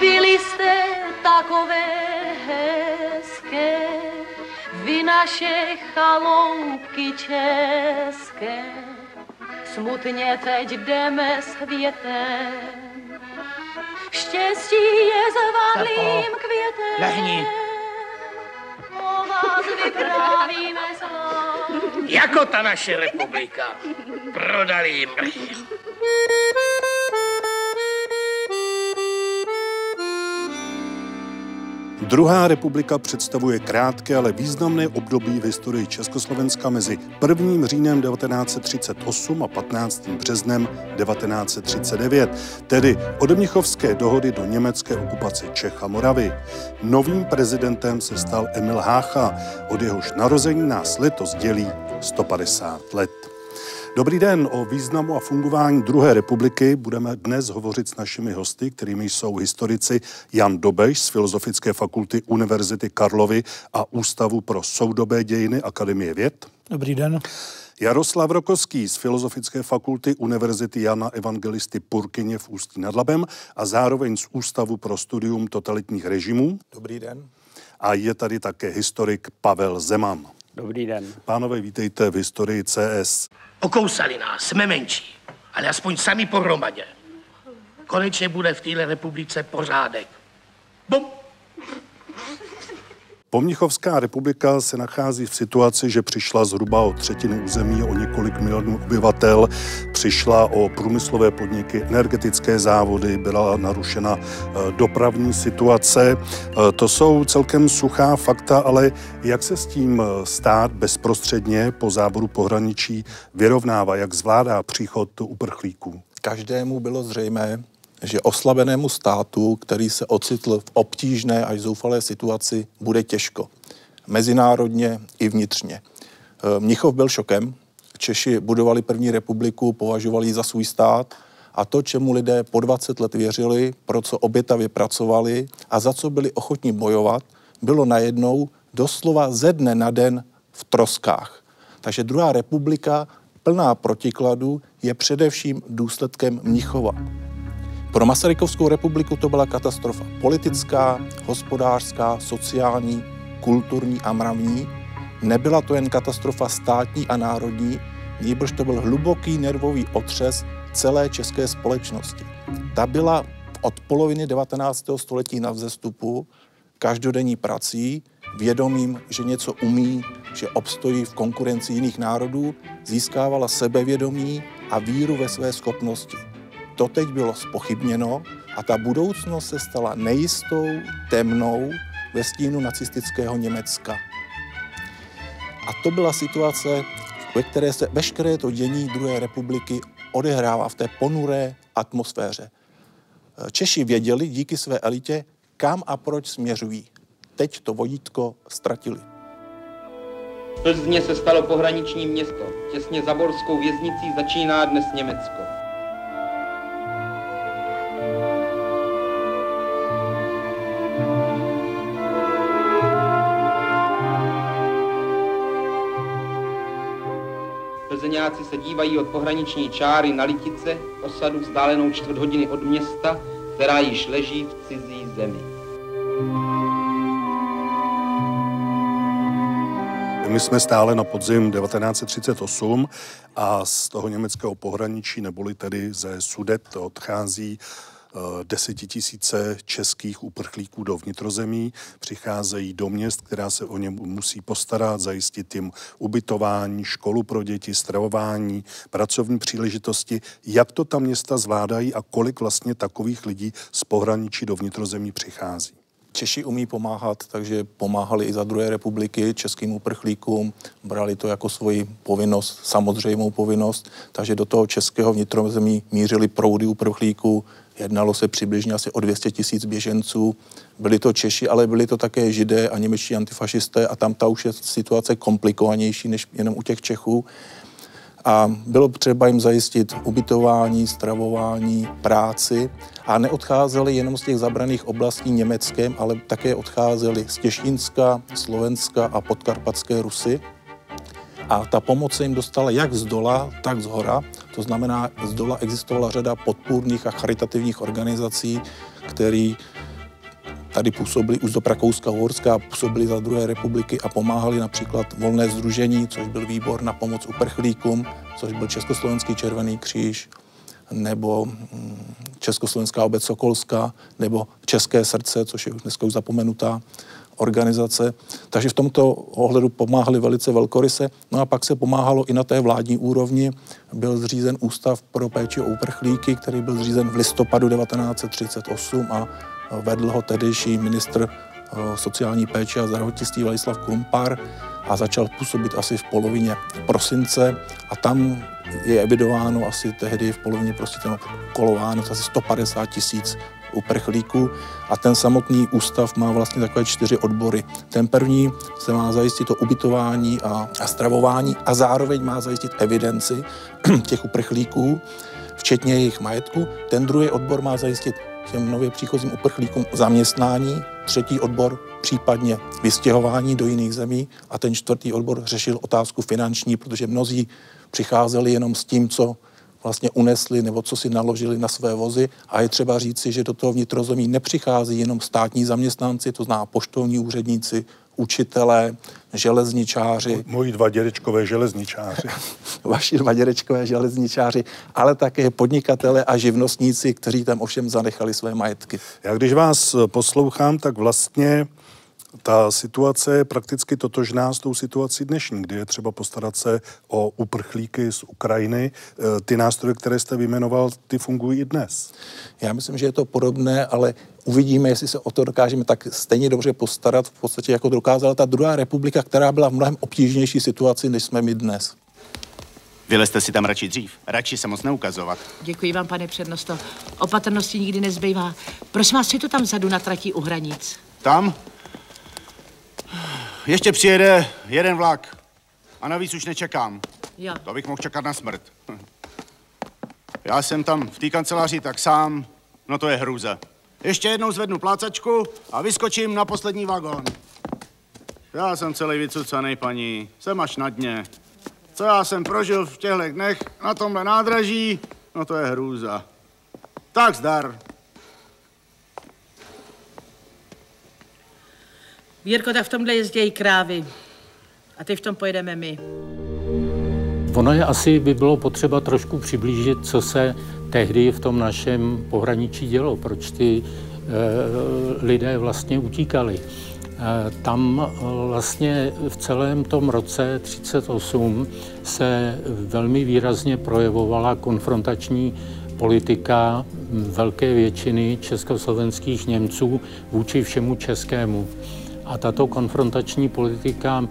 Byli jste takové hezké, vy naše chaloupky české. Smutně teď jdeme světem, štěstí je zvanlým květem. lehni. O vás vyprávíme slov. Jako ta naše republika. Prodali jim Druhá republika představuje krátké, ale významné období v historii Československa mezi 1. říjnem 1938 a 15. březnem 1939, tedy od Mnichovské dohody do německé okupace Čech a Moravy. Novým prezidentem se stal Emil Hácha, od jehož narození nás letos dělí 150 let. Dobrý den, o významu a fungování druhé republiky budeme dnes hovořit s našimi hosty, kterými jsou historici Jan Dobeš z Filozofické fakulty Univerzity Karlovy a Ústavu pro soudobé dějiny Akademie věd. Dobrý den. Jaroslav Rokovský z Filozofické fakulty Univerzity Jana Evangelisty Purkyně v Ústí nad Labem a zároveň z Ústavu pro studium totalitních režimů. Dobrý den. A je tady také historik Pavel Zeman. Dobrý den. Pánové, vítejte v historii CS. Okousali nás, jsme menší, ale aspoň sami pohromadě. Konečně bude v téhle republice pořádek. Bum! Pomnichovská republika se nachází v situaci, že přišla zhruba o třetinu území, o několik milionů obyvatel, přišla o průmyslové podniky, energetické závody, byla narušena eh, dopravní situace. Eh, To jsou celkem suchá fakta, ale jak se s tím eh, stát bezprostředně po záboru pohraničí vyrovnává, jak zvládá příchod uprchlíků? Každému bylo zřejmé, že oslabenému státu, který se ocitl v obtížné až zoufalé situaci, bude těžko. Mezinárodně i vnitřně. Eh, Mnichov byl šokem. Češi budovali první republiku, považovali ji za svůj stát a to, čemu lidé po 20 let věřili, pro co obětavě pracovali a za co byli ochotní bojovat, bylo najednou doslova ze dne na den v troskách. Takže druhá republika, plná protikladu, je především důsledkem Mnichova. Pro Masarykovskou republiku to byla katastrofa politická, hospodářská, sociální, kulturní a mravní. Nebyla to jen katastrofa státní a národní, nýbrž to byl hluboký nervový otřes celé české společnosti. Ta byla od poloviny 19. století na vzestupu každodenní prací, vědomím, že něco umí, že obstojí v konkurenci jiných národů, získávala sebevědomí a víru ve své schopnosti to teď bylo spochybněno a ta budoucnost se stala nejistou, temnou ve stínu nacistického Německa. A to byla situace, ve které se veškeré to dění druhé republiky odehrává v té ponuré atmosféře. Češi věděli díky své elitě, kam a proč směřují. Teď to vodítko ztratili. Plzně se stalo pohraniční město. Těsně za borskou věznicí začíná dnes Německo. Plzeňáci se dívají od pohraniční čáry na Litice, osadu vzdálenou čtvrt hodiny od města, která již leží v cizí zemi. My jsme stále na podzim 1938 a z toho německého pohraničí, neboli tedy ze Sudet, odchází desetitisíce českých uprchlíků do vnitrozemí, přicházejí do měst, která se o ně musí postarat, zajistit jim ubytování, školu pro děti, stravování, pracovní příležitosti. Jak to ta města zvládají a kolik vlastně takových lidí z pohraničí do vnitrozemí přichází? Češi umí pomáhat, takže pomáhali i za druhé republiky českým uprchlíkům, brali to jako svoji povinnost, samozřejmou povinnost, takže do toho českého vnitrozemí mířili proudy uprchlíků, jednalo se přibližně asi o 200 tisíc běženců. Byli to Češi, ale byli to také Židé a němečtí antifašisté a tam ta už je situace komplikovanější než jenom u těch Čechů. a bylo třeba jim zajistit ubytování, stravování, práci a neodcházeli jenom z těch zabraných oblastí Německém, ale také odcházeli z Těšínska, Slovenska a podkarpatské Rusy. A ta pomoc se jim dostala jak z dola, tak z hora. To znamená, z dola existovala řada podpůrných a charitativních organizací, které tady působili už do Rakouska, Uhorska, působili za druhé republiky a pomáhali například Volné združení, což byl výbor na pomoc uprchlíkům, což byl Československý červený kříž, nebo mm, Československá obec Sokolska, nebo České srdce, což je už dneska už zapomenutá organizace. Takže v tomto ohledu pomáhali velice velkoryse. No a pak se pomáhalo i na té vládní úrovni. Byl zřízen Ústav pro péči o uprchlíky, který byl zřízen v listopadu 1938 a vedl ho tehdejší ministr eh, sociální péče a zdravotnictví Vladislav Krumpar a začal působit asi v polovině prosince a tam je evidováno asi tehdy v polovině prostě kolováno asi 150 tisíc uprchlíků a ten samotný ústav má vlastně takové čtyři odbory. Ten první se má zajistit to ubytování a, a stravování a zároveň má zajistit evidenci těch uprchlíků, včetně jejich majetku. Ten druhý odbor má zajistit těm nově příchozím uprchlíkům zaměstnání, třetí odbor případně vystěhování do jiných zemí a ten čtvrtý odbor řešil otázku finanční, protože mnozí přicházeli jenom s tím, co vlastně unesli nebo co si naložili na své vozy a je třeba říci, že do toho vnitrozemí nepřichází jenom státní zaměstnanci, to zná poštovní úředníci, učitelé, železničáři. Moji dva dědečkové železničáři. Vaši dva dědečkové železničáři, ale také podnikatele a živnostníci, kteří tam ovšem zanechali své majetky. Já když vás poslouchám, tak vlastně ta situace je prakticky totožná s tou situací dnešní, kdy je třeba postarat se o uprchlíky z Ukrajiny. E, ty nástroje, které jste vyjmenoval, ty fungují i dnes. Já myslím, že je to podobné, ale uvidíme, jestli se o to dokážeme tak stejně dobře postarat, v podstatě jako dokázala ta druhá republika, která byla v mnohem obtížnější situaci, než jsme my dnes. Vylezte si tam radši dřív. Radši se moc neukazovat. Děkuji vám, pane přednosto. Opatrnosti nikdy nezbývá. Prosím vás, co je to tam vzadu na tratí u hranic? Tam? Ještě přijede jeden vlak. A navíc už nečekám. Jo. To bych mohl čekat na smrt. Já jsem tam v té kanceláři tak sám, no to je hrůza. Ještě jednou zvednu plácačku a vyskočím na poslední vagón. Já jsem celý vycucaný, paní. Jsem až na dně. Co já jsem prožil v těchto dnech na tomhle nádraží, no to je hrůza. Tak zdar. Jirko, tak v tomhle jezdějí krávy. A teď v tom pojedeme my. Ono je asi by bylo potřeba trošku přiblížit, co se tehdy v tom našem pohraničí dělo, proč ty e, lidé vlastně utíkali. E, tam vlastně v celém tom roce 38 se velmi výrazně projevovala konfrontační politika velké většiny československých Němců vůči všemu českému. A tato konfrontační politika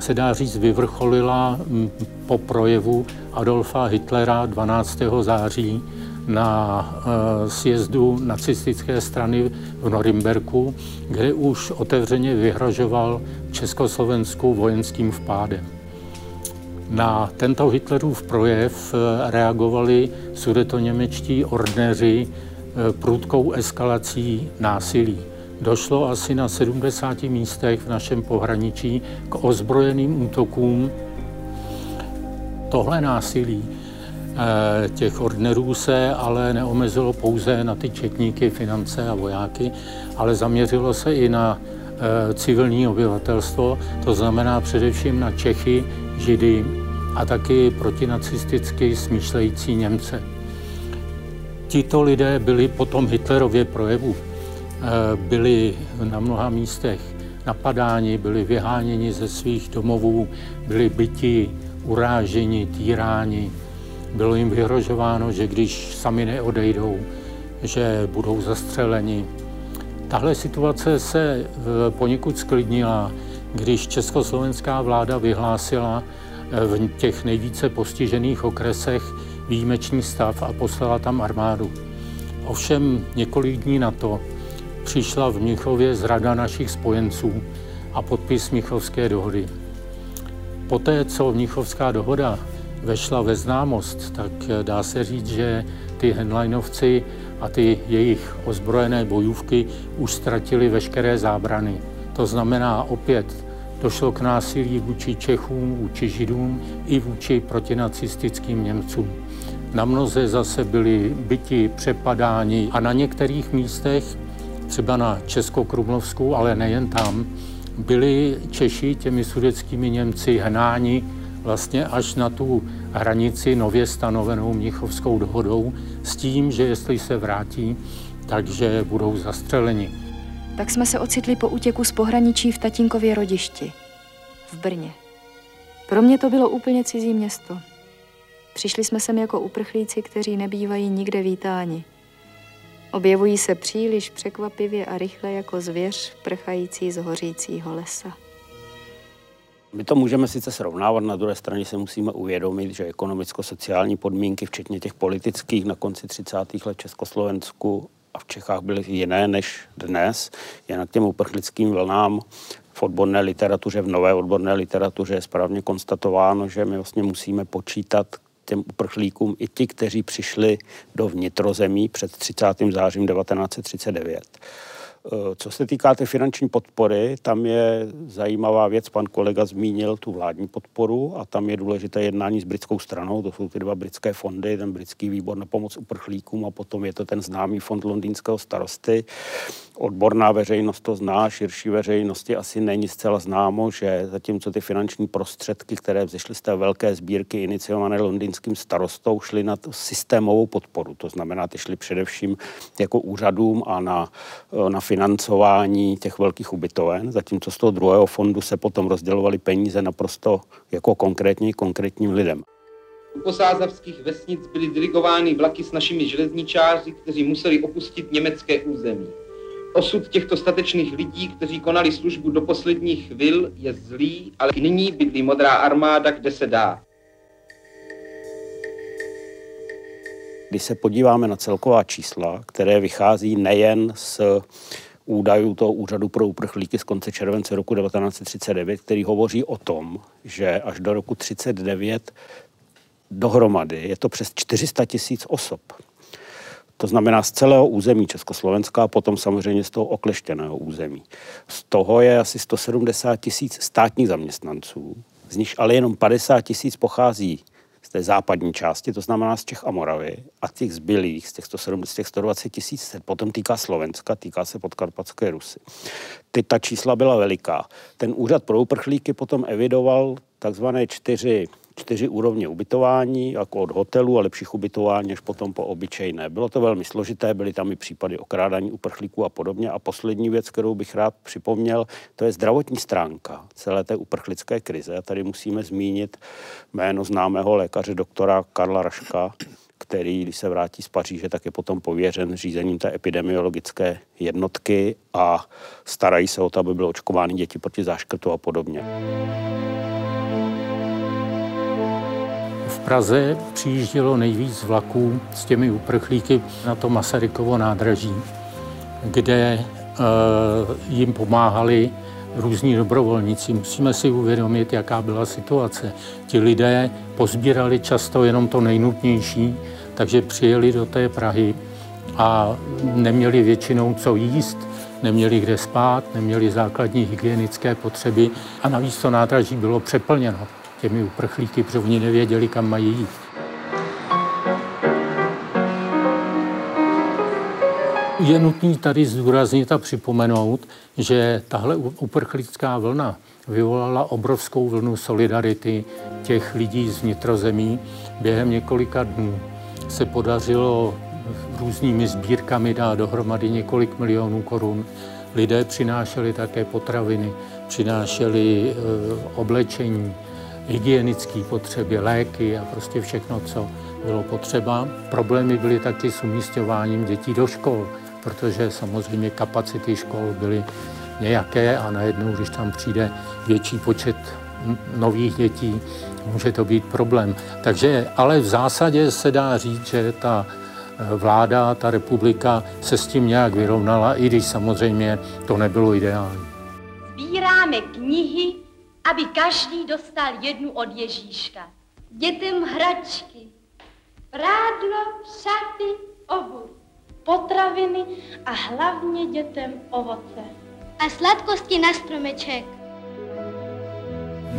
se dá říct vyvrcholila mm, po projevu Adolfa Hitlera 12. září na eh, sjezdu nacistické strany v Norimberku, kde už otevřeně vyhrožoval Československu vojenským vpádem. Na tento Hitlerův projev eh, reagovali sudetoněmečtí ordneři eh, prudkou eskalací násilí došlo asi na 70 místech v našem pohraničí k ozbrojeným útokům. Tohle násilí eh, těch ordnerů se ale neomezilo pouze na ty četníky, finance a vojáky, ale zaměřilo se i na eh, civilní obyvatelstvo, to znamená především na Čechy, Židy a taky protinacisticky smýšlející Němce. Tito lidé byli potom Hitlerově projevu byli na mnoha místech napadáni, byli vyháněni ze svých domovů, byli byti, uráženi, týráni. Bylo jim vyhrožováno, že když sami neodejdou, že budou zastřeleni. Tahle situace se eh, poněkud sklidnila, když československá vláda vyhlásila eh, v těch nejvíce postižených okresech výjimečný stav a poslala tam armádu. Ovšem několik dní na to přišla v Mnichově zrada našich spojenců a podpis Mnichovské dohody. Poté, co Mnichovská dohoda vešla ve známost, tak dá se říct, že ty Henleinovci a ty jejich ozbrojené bojůvky už ztratili veškeré zábrany. To znamená opět, došlo k násilí vůči Čechům, vůči Židům i vůči protinacistickým Němcům. Na mnoze zase byli byti, přepadáni a na některých místech, třeba na Českokrumlovsku, ale nejen tam, byli Češi těmi sudeckými Němci hnáni vlastně až na tu hranici nově stanovenou Mnichovskou dohodou s tím, že jestli se vrátí, takže budou zastřeleni. Tak jsme se ocitli po útěku z pohraničí v tatínkově rodišti, v Brně. Pro mě to bylo úplně cizí město. Přišli jsme sem jako uprchlíci, kteří nebývají nikde vítáni. Objevují se příliš překvapivě a rychle jako zvěř prchající z hořícího lesa. My to můžeme sice srovnávat, na druhé straně se musíme uvědomit, že ekonomicko-sociální podmínky, včetně těch politických na konci 30. let Československu a v Čechách byly jiné než dnes. Jen k těm uprchlickým vlnám v odborné literatuře, v nové odborné literatuře je správně konstatováno, že my vlastně musíme počítat těm uprchlíkům i ti, kteří přišli do vnitrozemí před 30. zářím 1939. Eh, co se týká té finanční podpory, tam je zajímavá věc, pan kolega zmínil tu vládní podporu a tam je důležité jednání s britskou stranou, to jsou ty dva britské fondy, ten britský výbor na pomoc uprchlíkům a potom je to ten známý fond londýnského starosty. Odborná veřejnost to zná, širší veřejnosti asi není zcela známo, že zatímco ty finanční prostředky, které vzešly z té velké sbírky iniciované londýnským starostou, šly na systémovou podporu. To znamená, ty šly především jako úřadům a na, na financování těch velkých ubytoven, zatímco z toho druhého fondu se potom rozdělovaly peníze naprosto jako konkrétně konkrétním lidem. U posázavských vesnic byly dirigovány vlaky s našimi železničáři, kteří museli opustit německé území. Osud těchto statečných lidí, kteří konali službu do posledních chvil, je zlý, ale i nyní bydlí modrá armáda, kde se dá. Když se podíváme na celková čísla, které vychází nejen z údajů toho úřadu pro uprchlíky z konce července roku 1939, který hovoří o tom, že až do roku 1939 dohromady je to přes 400 tisíc osob. To znamená z celého území Československa a potom samozřejmě z toho okleštěného území. Z toho je asi 170 tisíc státních zaměstnanců, z nich ale jenom 50 tisíc pochází té západní části, to znamená z Čech a Moravy, a těch zbylých, z těch, 170, z těch 120 tisíc, se potom týká Slovenska, týká se podkarpatské Rusy. Ty, ta čísla byla veliká. Ten úřad pro uprchlíky potom evidoval takzvané čtyři čtyři úrovně ubytování, jako od hotelu a lepších ubytování, až potom po obyčejné. Bylo to velmi složité, byly tam i případy okrádání uprchlíků a podobně. A poslední věc, kterou bych rád připomněl, to je zdravotní stránka celé té uprchlické krize. A tady musíme zmínit jméno známého lékaře doktora Karla Raška, který, když se vrátí z Paříže, tak je potom pověřen řízením té epidemiologické jednotky a starají se o to, aby byly očkovány děti proti záškrtu a podobně. Praze přijíždělo nejvíc vlaků s těmi uprchlíky na to Masarykovo nádraží, kde uh, jim pomáhali různí dobrovolníci. Musíme si uvědomit, jaká byla situace. Ti lidé pozbírali často jenom to nejnutnější, takže přijeli do té Prahy a neměli většinou co jíst, neměli kde spát, neměli základní hygienické potřeby a navíc to nádraží bylo přeplněno těmi uprchlíky, protože oni nevěděli, kam mají jít. Je nutný tady zdůraznit a připomenout, že tahle uprchlická vlna vyvolala obrovskou vlnu solidarity těch lidí z vnitrozemí. Během několika dnů se podařilo různými sbírkami dát dohromady několik milionů korun. Lidé přinášeli také potraviny, přinášeli e, oblečení, hygienické potřeby, léky a prostě všechno, co bylo potřeba. Problémy byly taky s umístěváním dětí do škol, protože samozřejmě kapacity škol byly nějaké a najednou, když tam přijde větší počet nových dětí, může to být problém. Takže, ale v zásadě se dá říct, že ta eh, vláda, ta republika se s tím nějak vyrovnala, i když samozřejmě to nebylo ideální. Sbíráme knihy aby každý dostal jednu od Ježíška. dětem hračky, prádlo, šaty, obuv, potraviny a hlavně dětem ovoce. A sladkosti na stromeček.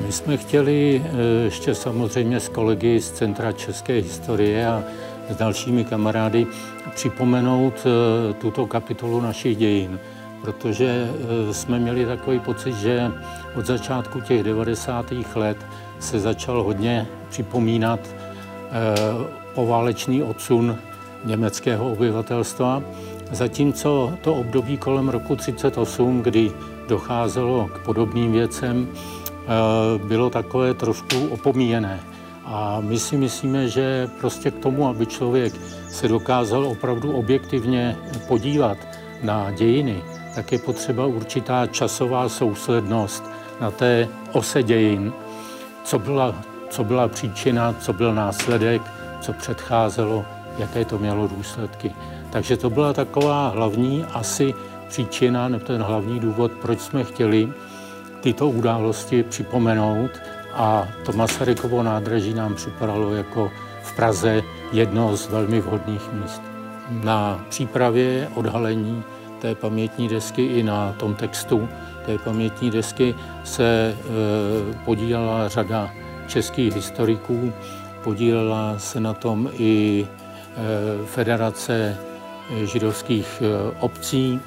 My jsme chtěli eh, ještě samozřejmě s kolegy z Centra české historie a s dalšími kamarády připomenout eh, tuto kapitolu našich dějin, protože eh, jsme měli takový pocit, že od začátku těch 90. let se začal hodně připomínat poválečný odsun německého obyvatelstva, zatímco to období kolem roku 38, kdy docházelo k podobným věcem, bylo takové trošku opomíjené. A my si myslíme, že prostě k tomu, aby člověk se dokázal opravdu objektivně podívat na dějiny, tak je potřeba určitá časová souslednost na té ose dějin, co byla, co byla příčina, co byl následek, co předcházelo, jaké to mělo důsledky. Takže to byla taková hlavní asi příčina, nebo ten hlavní důvod, proč jsme chtěli tyto události připomenout a to Masarykovo nádraží nám připadalo jako v Praze jedno z velmi vhodných míst. Na přípravě odhalení té pamětní desky i na tom textu té pamětní desky se e, podílela řada českých historiků, podílela se na tom i e, Federace židovských e, obcí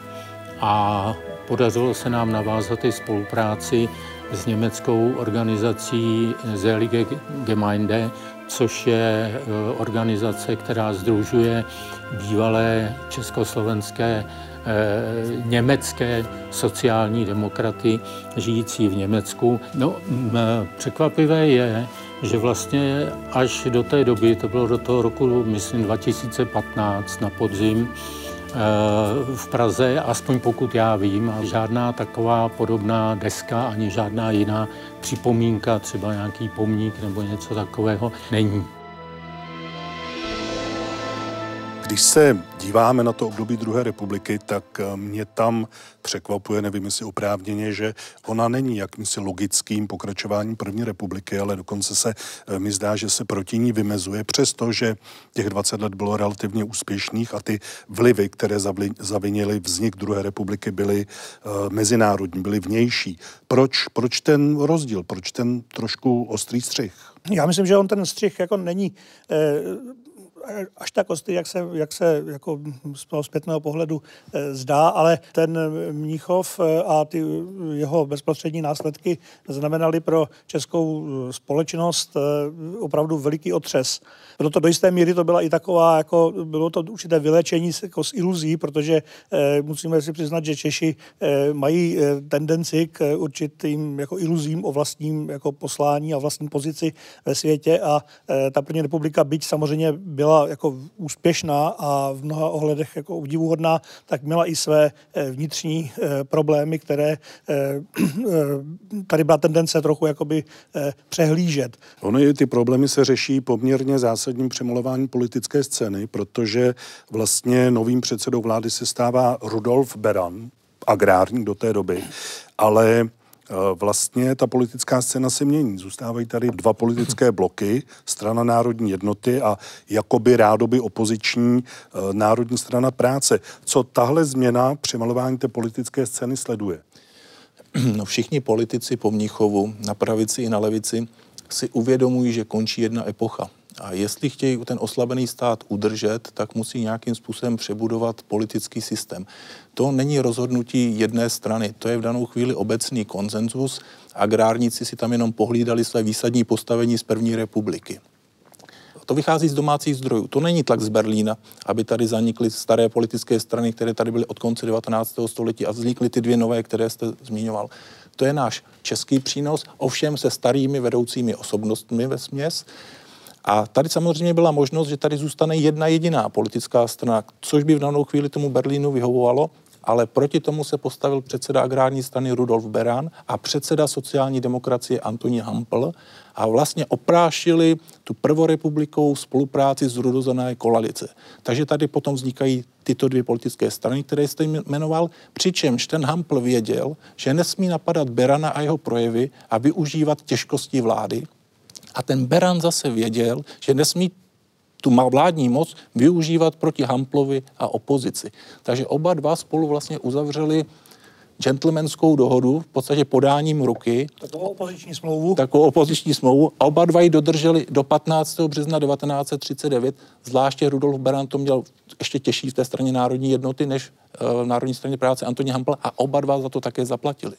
a podařilo se nám navázat i spolupráci s německou organizací Selige Gemeinde, což je organizace, která združuje bývalé československé německé sociální demokraty žijící v Německu. No, překvapivé je, že vlastně až do té doby, to bylo do toho roku, myslím, 2015 na podzim, Eh, v Praze, aspoň pokud já vím, žádná taková podobná deska ani žádná jiná připomínka, třeba nějaký pomník nebo něco takového není. Když se díváme na to období druhé republiky, tak eh, mě tam překvapuje, nevím jestli oprávněně, že ona není jakýmsi logickým pokračováním první republiky, ale dokonce se eh, mi zdá, že se proti ní vymezuje, přestože těch 20 let bylo relativně úspěšných a ty vlivy, které zavinily vznik druhé republiky, byly uh, mezinárodní, byly vnější. Proč, proč ten rozdíl, proč ten trošku ostrý střih? Já myslím, že on ten střih jako není eh, až tak ostrý, jak se, jak se jako z toho zpětného pohledu eh, zdá, ale ten Mníchov eh, a ty jeho bezprostřední následky znamenaly pro českou eh, společnost opravdu veliký otřes. Proto do jisté míry to byla i taková, jako bylo to určité vylečení jako z iluzí, protože eh, musíme si přiznat, že Češi eh, mají eh, tendenci k určitým jako iluzím o vlastním jako poslání a vlastní pozici ve světě a eh, ta první republika, byť samozřejmě byla jako úspěšná a v mnoha ohledech jako udivuhodná, tak měla i své eh, vnitřní eh, problémy, které eh, tady byla tendence trochu jakoby přehlížet. Ony ty problémy se řeší poměrně zásadním přemolování politické scény, protože vlastně novým předsedou vlády se stává Rudolf Beran, agrárník do té doby, ale vlastně ta politická scéna se mění. Zůstávají tady dva politické bloky, strana národní jednoty a jakoby rádoby opoziční eh, národní strana práce. Co tahle změna přemalování té politické scény sleduje? No všichni politici po Mnichovu, na pravici i na levici, si uvědomují, že končí jedna epocha. A jestli chtějí ten oslabený stát udržet, tak musí nějakým způsobem přebudovat politický systém. To není rozhodnutí jedné strany, to je v danou chvíli obecný konsenzus. Agrárníci si tam jenom pohlídali své výsadní postavení z první republiky. To vychází z domácích zdrojů. To není tlak z Berlína, aby tady zanikly staré politické strany, které tady byly od konce 19. století a vznikly ty dvě nové, které jste zmiňoval. To je náš český přínos, ovšem se starými vedoucími osobnostmi ve směs. A tady samozřejmě byla možnost, že tady zůstane jedna jediná politická strana, což by v danou chvíli tomu Berlínu vyhovovalo, ale proti tomu se postavil předseda agrární strany Rudolf Beran a předseda sociální demokracie Antonín Hampel a vlastně oprášili tu prvorepublikovou spolupráci z rudozené koalice. Takže tady potom vznikají tyto dvě politické strany, které jste jmenoval, přičemž ten Hampel věděl, že nesmí napadat Berana a jeho projevy a využívat těžkosti vlády, a ten Beran zase věděl, že nesmí tu má vládní moc využívat proti Hamplovi a opozici. Takže oba dva spolu vlastně uzavřeli gentlemanskou dohodu, v podstatě podáním ruky. Takovou opoziční smlouvu. Takovou opoziční smlouvu. A oba dva ji dodrželi do 15. března 1939. Zvláště Rudolf Beran to měl ještě těžší v té straně národní jednoty, než uh, v Národní straně práce Antoní Hampl a oba dva za to také zaplatili.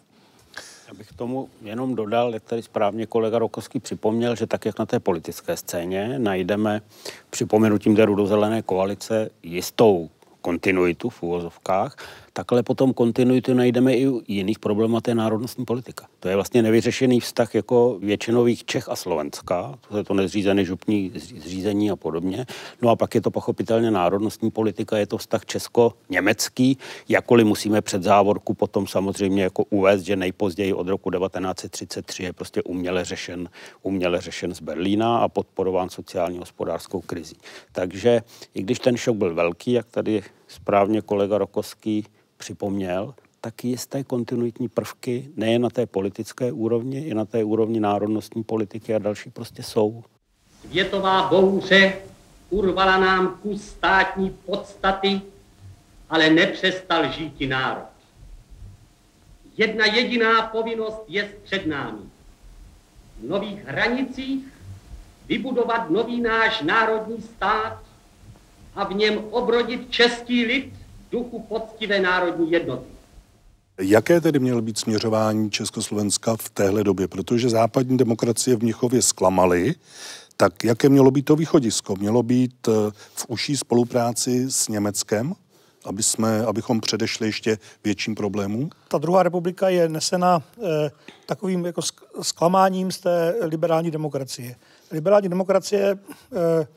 Abych tomu jenom dodal, jak tady správně kolega Rokovský připomněl, že tak, jak na té politické scéně najdeme připomenutím té rudozelené koalice jistou kontinuitu v úvozovkách, takhle potom kontinuitu najdeme i u jiných problémů, a to je národnostní politika. To je vlastně nevyřešený vztah jako většinových Čech a Slovenska, to je to nezřízené župní zřízení a podobně. No a pak je to pochopitelně národnostní politika, je to vztah česko-německý, jakkoliv musíme před závorku potom samozřejmě jako uvést, že nejpozději od roku 1933 je prostě uměle řešen, uměle řešen z Berlína a podporován sociálně hospodářskou krizí. Takže i když ten šok byl velký, jak tady správně kolega Rokovský připomněl, tak jisté kontinuitní prvky nejen na té politické úrovni, i na té úrovni národnostní politiky a další prostě jsou. Světová bouře urvala nám kus státní podstaty, ale nepřestal žít i národ. Jedna jediná povinnost je před námi. V nových hranicích vybudovat nový náš národní stát a v něm obrodit český lid duchu poctivé národní jednoty. Jaké tedy mělo být směřování Československa v téhle době? Protože západní demokracie v Mnichově zklamaly, tak jaké mělo být to východisko? Mělo být eh, v užší spolupráci s Německem, aby jsme, abychom předešli ještě větším problémům? Ta druhá republika je nesena eh, takovým jako zklamáním z té liberální demokracie. Liberální demokracie eh,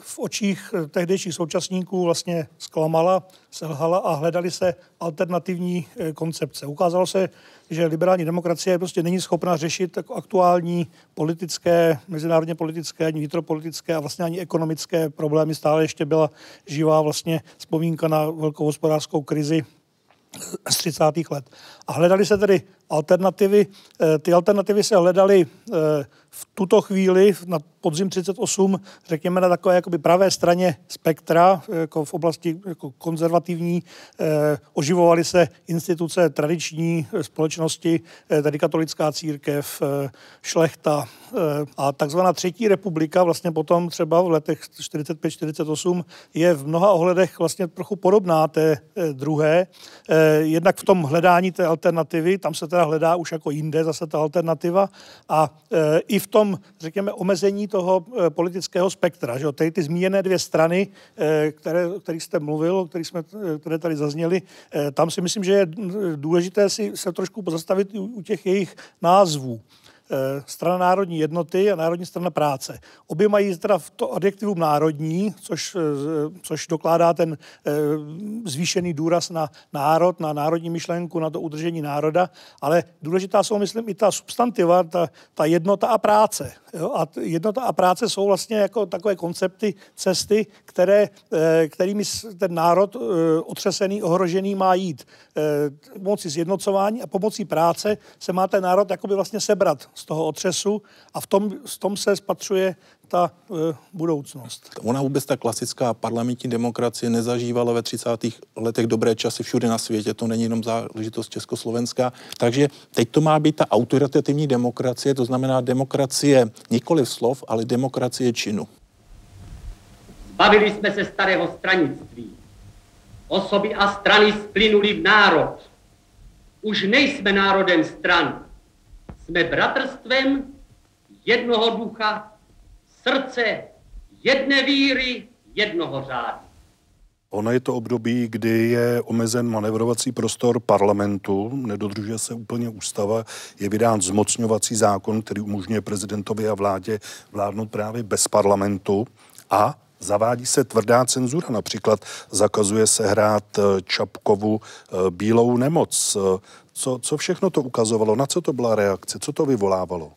v očích tehdejších současníků vlastně zklamala, selhala a hledali se alternativní eh, koncepce. Ukázalo se, že liberální demokracie prostě není schopna řešit aktuální politické, mezinárodně politické, ani vnitropolitické a vlastně ani ekonomické problémy. Stále ještě byla živá vlastně vzpomínka na velkou hospodářskou krizi z 30. let. A hledali se tedy alternativy. Eh, ty alternativy se hledaly eh, v tuto chvíli na podzim 38, řekněme na takové jakoby pravé straně spektra, jako v oblasti jako konzervativní, eh, oživovaly se instituce tradiční společnosti, eh, tedy katolická církev, eh, šlechta eh, a takzvaná třetí republika, vlastně potom třeba v letech 45-48, je v mnoha ohledech vlastně trochu podobná té eh, druhé. Eh, jednak v tom hledání té alternativy, tam se teda hledá už jako jinde zase ta alternativa a eh, i v tom, řekněme, omezení toho eh, politického spektra. Že? Tady ty zmíněné dvě strany, eh, které, o kterých jste mluvil, které, jsme, eh, které tady zazněly, tam si myslím, že je důležité si se trošku pozastavit u těch jejich názvů. Eh, strana národní jednoty a Národní strana práce. Obě mají teda v to adjektivum národní, což, eh, což dokládá ten eh, zvýšený důraz na národ, na národní myšlenku, na to udržení národa, ale důležitá jsou, myslím, i ta substantiva, ta, ta jednota a práce. Jo? A jednota a práce jsou vlastně jako takové koncepty, cesty, které, kterými ten národ otřesený, ohrožený má jít. Pomocí zjednocování a pomocí práce se má ten národ jakoby vlastně sebrat z toho otřesu a v tom, v tom se spatřuje ta e, budoucnost. Ona vůbec ta klasická parlamentní demokracie nezažívala ve 30. letech dobré časy všude na světě, to není jenom záležitost Československa. Takže teď to má být ta autoritativní demokracie, to znamená demokracie nikoli slov, ale demokracie činu. Bavili jsme se starého stranictví. Osoby a strany splynuli v národ. Už nejsme národem stran, jsme bratrstvem jednoho ducha, srdce, jedné víry, jednoho řádu. Ono je to období, kdy je omezen manevrovací prostor parlamentu, nedodržuje se úplně ústava, je vydán zmocňovací zákon, který umožňuje prezidentovi a vládě vládnout právě bez parlamentu a zavádí se tvrdá cenzura. Například zakazuje se hrát eh, Čapkovu eh, bílou nemoc. Co, co všechno to ukazovalo? Na co to byla reakce? Co to vyvolávalo?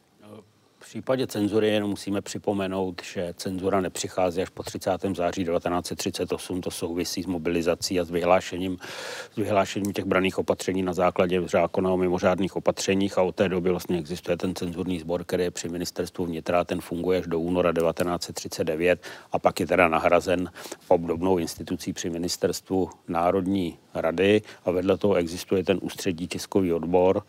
Případě cenzury jenom musíme připomenout, že cenzura nepřichází až po 30. září 1938. To souvisí s mobilizací a s vyhlášením, s vyhlášením těch braných opatření na základě zákona o mimořádných opatřeních a od té doby vlastně existuje ten cenzurní sbor, který je při ministerstvu vnitra, ten funguje až do února 1939 a pak je teda nahrazen obdobnou institucí při ministerstvu Národní rady a vedle toho existuje ten ústřední tiskový odbor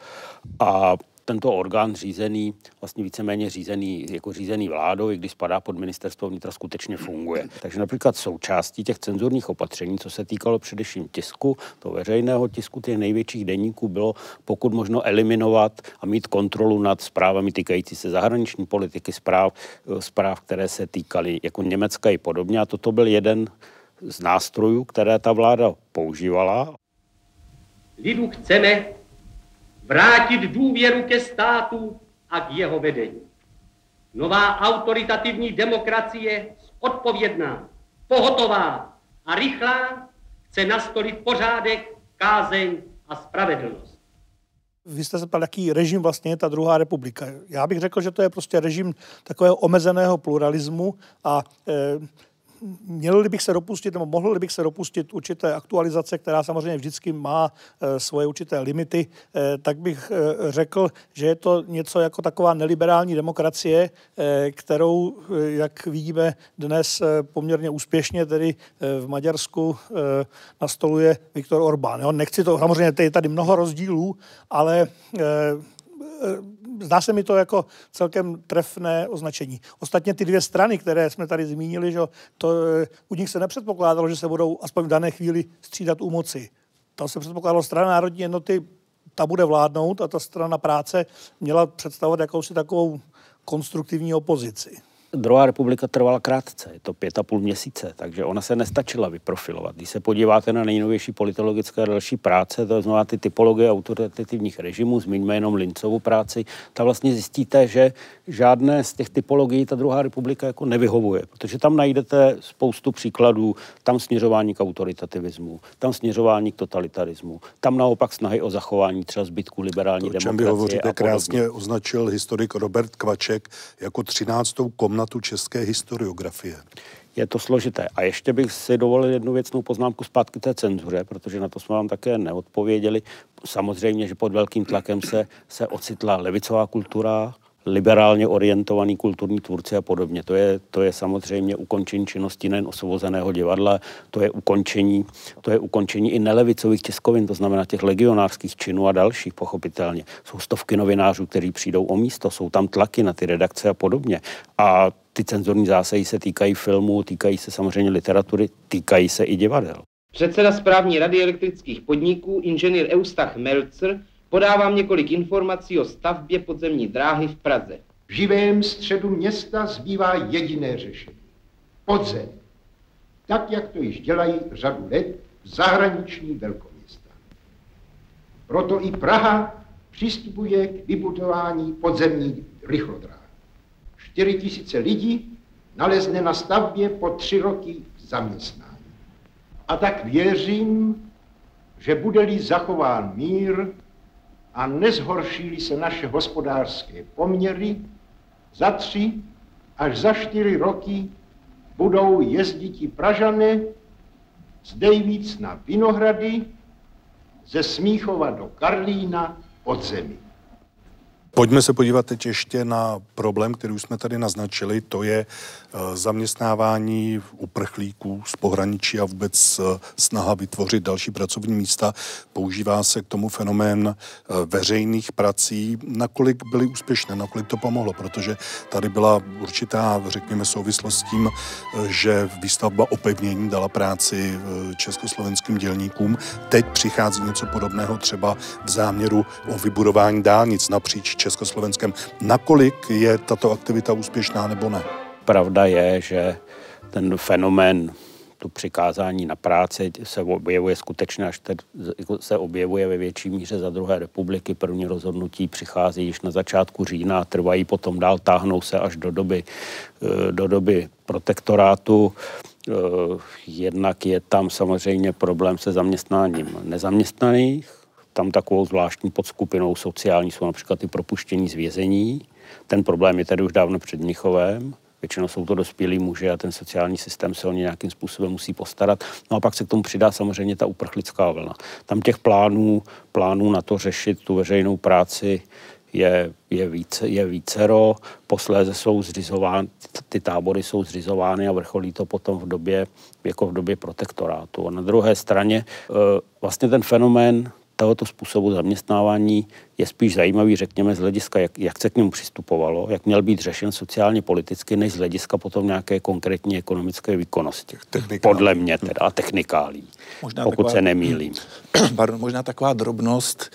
a tento orgán řízený, vlastně víceméně řízený, jako řízený vládou, i když spadá pod ministerstvo vnitra, skutečně funguje. Takže například součástí těch cenzurních opatření, co se týkalo především tisku, to veřejného tisku těch největších denníků, bylo pokud možno eliminovat a mít kontrolu nad zprávami týkající se zahraniční politiky, zpráv, zpráv které se týkaly jako Německa i podobně. A toto byl jeden z nástrojů, které ta vláda používala. Lidu chceme vrátit důvěru ke státu a k jeho vedení. Nová autoritativní demokracie, odpovědná, pohotová a rychlá, chce nastolit pořádek, kázeň a spravedlnost. Vy jste se ptal, jaký režim vlastně je ta druhá republika. Já bych řekl, že to je prostě režim takového omezeného pluralismu a e, měl bych se dopustit, nebo mohl bych se dopustit určité aktualizace, která samozřejmě vždycky má e, svoje určité limity, e, tak bych e, řekl, že je to něco jako taková neliberální demokracie, kterou, jak vidíme dnes poměrně úspěšně, tedy v Maďarsku nastoluje Viktor Orbán. Nechci to, samozřejmě je tady mnoho rozdílů, ale zdá se mi to jako celkem trefné označení. Ostatně ty dvě strany, které jsme tady zmínili, že to, u nich se nepředpokládalo, že se budou aspoň v dané chvíli střídat u moci. Tam se předpokládalo strana národní jednoty, ta bude vládnout a ta strana práce měla představovat jakousi takovou konstruktivní opozici. Druhá republika trvala krátce, je to pět a půl měsíce, takže ona se nestačila vyprofilovat. Když se podíváte na nejnovější politologické a další práce, to znamená ty typologie autoritativních režimů, zmiňme jenom Lincovu práci, tak vlastně zjistíte, že žádné z těch typologií ta druhá republika jako nevyhovuje, protože tam najdete spoustu příkladů, tam směřování k autoritatismu, tam směřování k totalitarismu, tam naopak snahy o zachování třeba zbytku liberální to, demokracie. Vy hovoříte, krásně označil historik Robert Kvaček jako 13. komnatu české historiografie. Je to složité. A ještě bych si dovolil jednu věcnou poznámku zpátky té cenzuře, protože na to jsme vám také neodpověděli. Samozřejmě, že pod velkým tlakem se, se ocitla levicová kultura, liberálně orientovaný kulturní tvůrci a podobně. To je, to je samozřejmě ukončení činnosti nejen osvobozeného divadla, to je ukončení, to je ukončení i nelevicových tiskovin, to znamená těch legionářských činů a dalších, pochopitelně. Jsou stovky novinářů, kteří přijdou o místo, jsou tam tlaky na ty redakce a podobně. A ty cenzorní zásahy se týkají filmů, týkají se samozřejmě literatury, týkají se i divadel. Předseda správní rady elektrických podniků, inženýr Eustach Melcer, podávám několik informací o stavbě podzemní dráhy v Praze. V živém středu města zbývá jediné řešení. Podzem. Tak, jak to již dělají řadu let v zahraniční velkoměsta. Proto i Praha přistupuje k vybudování podzemní rychlodráhy. 4 tisíce lidí nalezne na stavbě po tři roky zaměstnání. A tak věřím, že bude-li zachován mír, a nezhoršily se naše hospodářské poměry, za tři až za čtyři roky budou jezditi Pražané z Dejvíc na Vinohrady, ze Smíchova do Karlína pod zemi. Pojďme se podívat teď ještě na problém, který už jsme tady naznačili, to je zaměstnávání uprchlíků z pohraničí a vůbec eh, snaha vytvořit další pracovní místa. Používá se k tomu fenomén eh, veřejných prací. Nakolik byly úspěšné, nakolik to pomohlo, protože tady byla určitá, řekněme, souvislost s tím, že výstavba opevnění dala práci československým dělníkům. Teď přichází něco podobného třeba v záměru o vybudování dálnic napříč Československem. Nakolik je tato aktivita úspěšná nebo ne? Pravda je, že ten fenomén to přikázání na práci se objevuje skutečně, až jako se objevuje ve větší míře za druhé republiky. První rozhodnutí přichází již na začátku října trvají potom dál, táhnou se až do doby, eh, do doby protektorátu. Eh, jednak je tam samozřejmě problém se zaměstnáním nezaměstnaných, tam takovou zvláštní podskupinou sociální jsou například ty propuštění z vězení. Ten problém je tedy už dávno před Mnichovem. Většinou jsou to dospělí muži a ten sociální systém se o ně nějakým způsobem musí postarat. No a pak se k tomu přidá samozřejmě ta uprchlická vlna. Tam těch plánů, plánů na to řešit tu veřejnou práci je, je, více, je vícero, posléze jsou zřizovány, ty tábory jsou zřizovány a vrcholí to potom v době, jako v době protektorátu. A na druhé straně e, vlastně ten fenomén tohoto způsobu zaměstnávání je spíš zajímavý, řekněme, z hlediska, jak, jak se k němu přistupovalo, jak měl být řešen sociálně politicky, než z hlediska potom nějaké konkrétní ekonomické výkonnosti. Podle mě teda a technikálí, možná pokud taková, se nemýlím. Pardon, možná taková drobnost.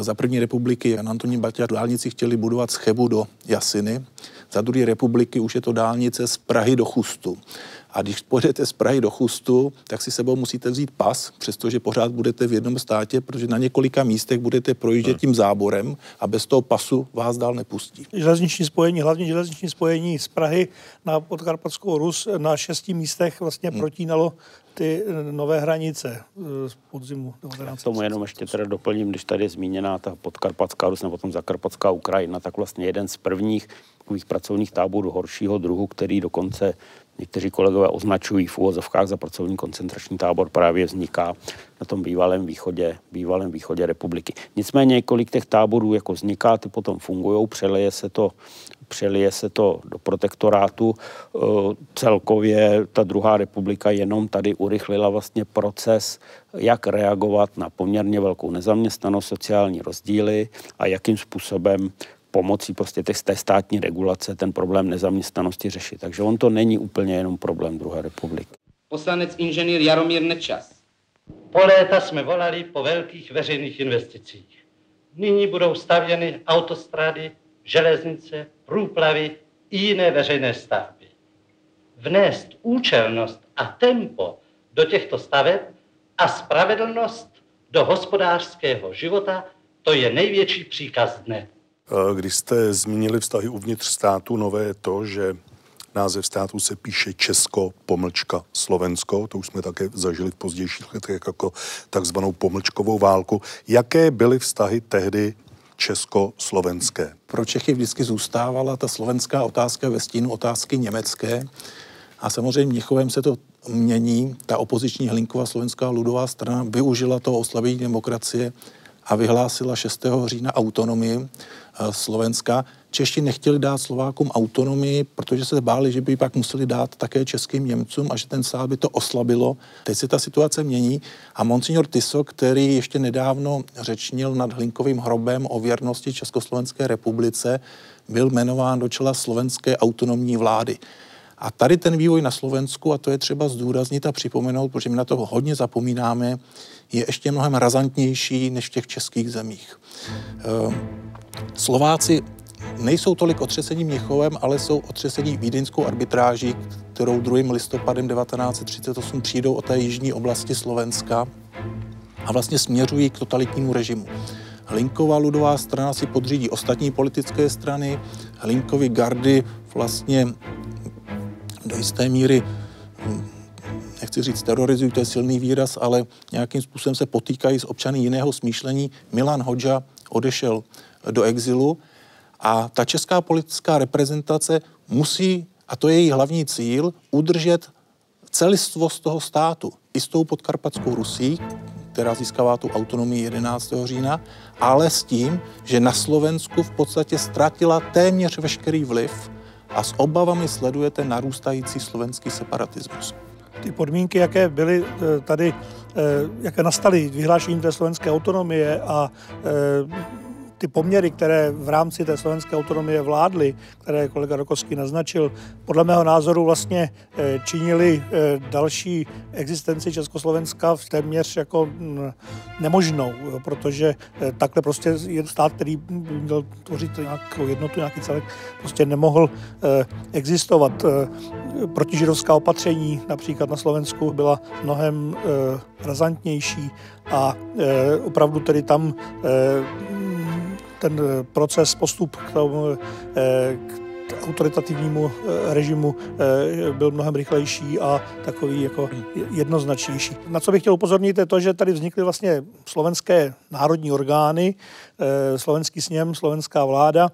Za první republiky Jan Antonín Baťa dálnici chtěli budovat z Chebu do Jasiny. Za druhé republiky už je to dálnice z Prahy do Chustu. A když pojedete z Prahy do Chustu, tak si sebou musíte vzít pas, přestože pořád budete v jednom státě, protože na několika místech budete projíždět tím záborem a bez toho pasu vás dál nepustí. Železniční spojení, hlavně železniční spojení z Prahy na Podkarpatskou Rus na šesti místech vlastně hmm. protínalo ty nové hranice eh, z podzimu 19. K tomu jenom ještě teda doplním, když tady je zmíněná ta podkarpatská Rus nebo potom zakarpatská Ukrajina, tak vlastně jeden z prvních takových pracovních táborů horšího druhu, který dokonce někteří kolegové označují v úvozovkách za pracovní koncentrační tábor, právě vzniká na tom bývalém východě, bývalém východě republiky. Nicméně několik těch táborů jako vzniká, ty potom fungují, přelije se to, přelije se to do protektorátu. E, celkově ta druhá republika jenom tady urychlila vlastně proces, jak reagovat na poměrně velkou nezaměstnanost, sociální rozdíly a jakým způsobem pomocí prostě těch, té státní regulace ten problém nezaměstnanosti řešit. Takže on to není úplně jenom problém druhé republiky. Poslanec inženýr Jaromír Nečas. Po léta jsme volali po velkých veřejných investicích. Nyní budou stavěny autostrády, železnice, průplavy i jiné veřejné stavby. Vnést účelnost a tempo do těchto staveb a spravedlnost do hospodářského života, to je největší příkaz dne. Když jste zmínili vztahy uvnitř státu, nové je to, že název státu se píše Česko, pomlčka Slovensko. To už jsme také zažili v pozdějších letech jako takzvanou pomlčkovou válku. Jaké byly vztahy tehdy československé? Pro Čechy vždycky zůstávala ta slovenská otázka ve stínu otázky německé. A samozřejmě Mnichovem se to mění. Ta opoziční Hlinková slovenská ludová strana využila to oslavění demokracie a vyhlásila 6. října autonomii Eh, Slovenska. Češi nechtěli dát Slovákům autonomii, protože se báli, že by pak museli dát také českým Němcům a že ten stát by to oslabilo. Teď se ta situace mění a monsignor Tiso, který ještě nedávno řečnil nad Hlinkovým hrobem o věrnosti Československé republice, byl jmenován do čela slovenské autonomní vlády. A tady ten vývoj na Slovensku, a to je třeba zdůraznit a připomenout, protože my na to hodně zapomínáme, je ještě mnohem razantnější než v těch českých zemích. Ehm, Slováci nejsou tolik otřesení Měchovem, ale jsou otřesení vídeňskou arbitráží, kterou 2. listopadem 1938 přijdou o té jižní oblasti Slovenska a vlastně směřují k totalitnímu režimu. Hlinková ludová strana si podřídí ostatní politické strany, Hlinkovy gardy vlastně do jisté míry nechci říct terorizují, to je silný výraz, ale nějakým způsobem se potýkají s občany jiného smýšlení. Milan Hodža odešel do exilu a ta česká politická reprezentace musí, a to je její hlavní cíl, udržet celistvost toho státu i s tou podkarpatskou Rusí, která získává tu autonomii 11. října, ale s tím, že na Slovensku v podstatě ztratila téměř veškerý vliv a s obavami sledujete narůstající slovenský separatismus. Ty podmínky, jaké byly eh, tady, eh, jaké nastaly vyhlášením té slovenské autonomie a eh, ty poměry, které v rámci té slovenské autonomie vládly, které kolega Rokovský naznačil, podle mého názoru vlastně eh, činili eh, další existenci Československa v téměř jako mm, nemožnou, protože eh, takhle prostě stát, který měl tvořit nějakou jednotu, nějaký celek, prostě nemohl existovat. Protižidovská opatření například na Slovensku byla mnohem razantnější a opravdu tedy tam ten eh, proces, postup k, tomu, eh, k autoritativnímu eh, režimu byl mnohem rychlejší a takový jako jednoznačnější. Na co bych chtěl upozornit je to, že tady vznikly vlastně slovenské národní orgány, slovenský sněm, slovenská vláda,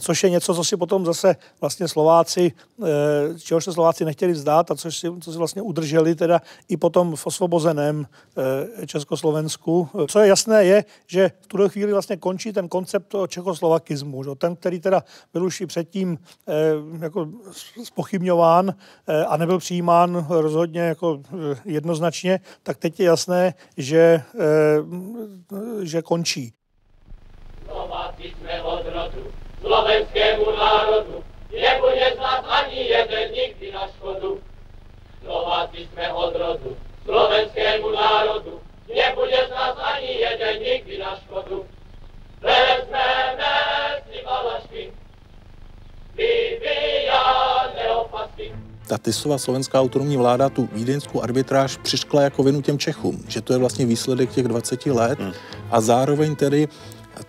což je něco, co si potom zase vlastně Slováci, čehož se Slováci nechtěli vzdát a což si, co si vlastně udrželi teda i potom v osvobozeném Československu. Co je jasné je, že v tuto chvíli vlastně končí ten koncept čechoslovakismu, že? ten, který teda byl už i předtím eh, jako spochybňován eh, a nebyl přijímán rozhodně jako eh, jednoznačně, tak teď je jasné, že, že končí. Slováci jsme od rodu, slovenskému národu, nebude z nás ani jeden nikdy na škodu. Slováci jsme od rodu, slovenskému národu, nebude z nás ani jeden nikdy na škodu. Vezmeme si balašky, ta Tisová slovenská autonomní vláda tu vídeňskou arbitráž přiškla jako vinu těm Čechům, že to je vlastně výsledek těch 20 let hmm. a zároveň tedy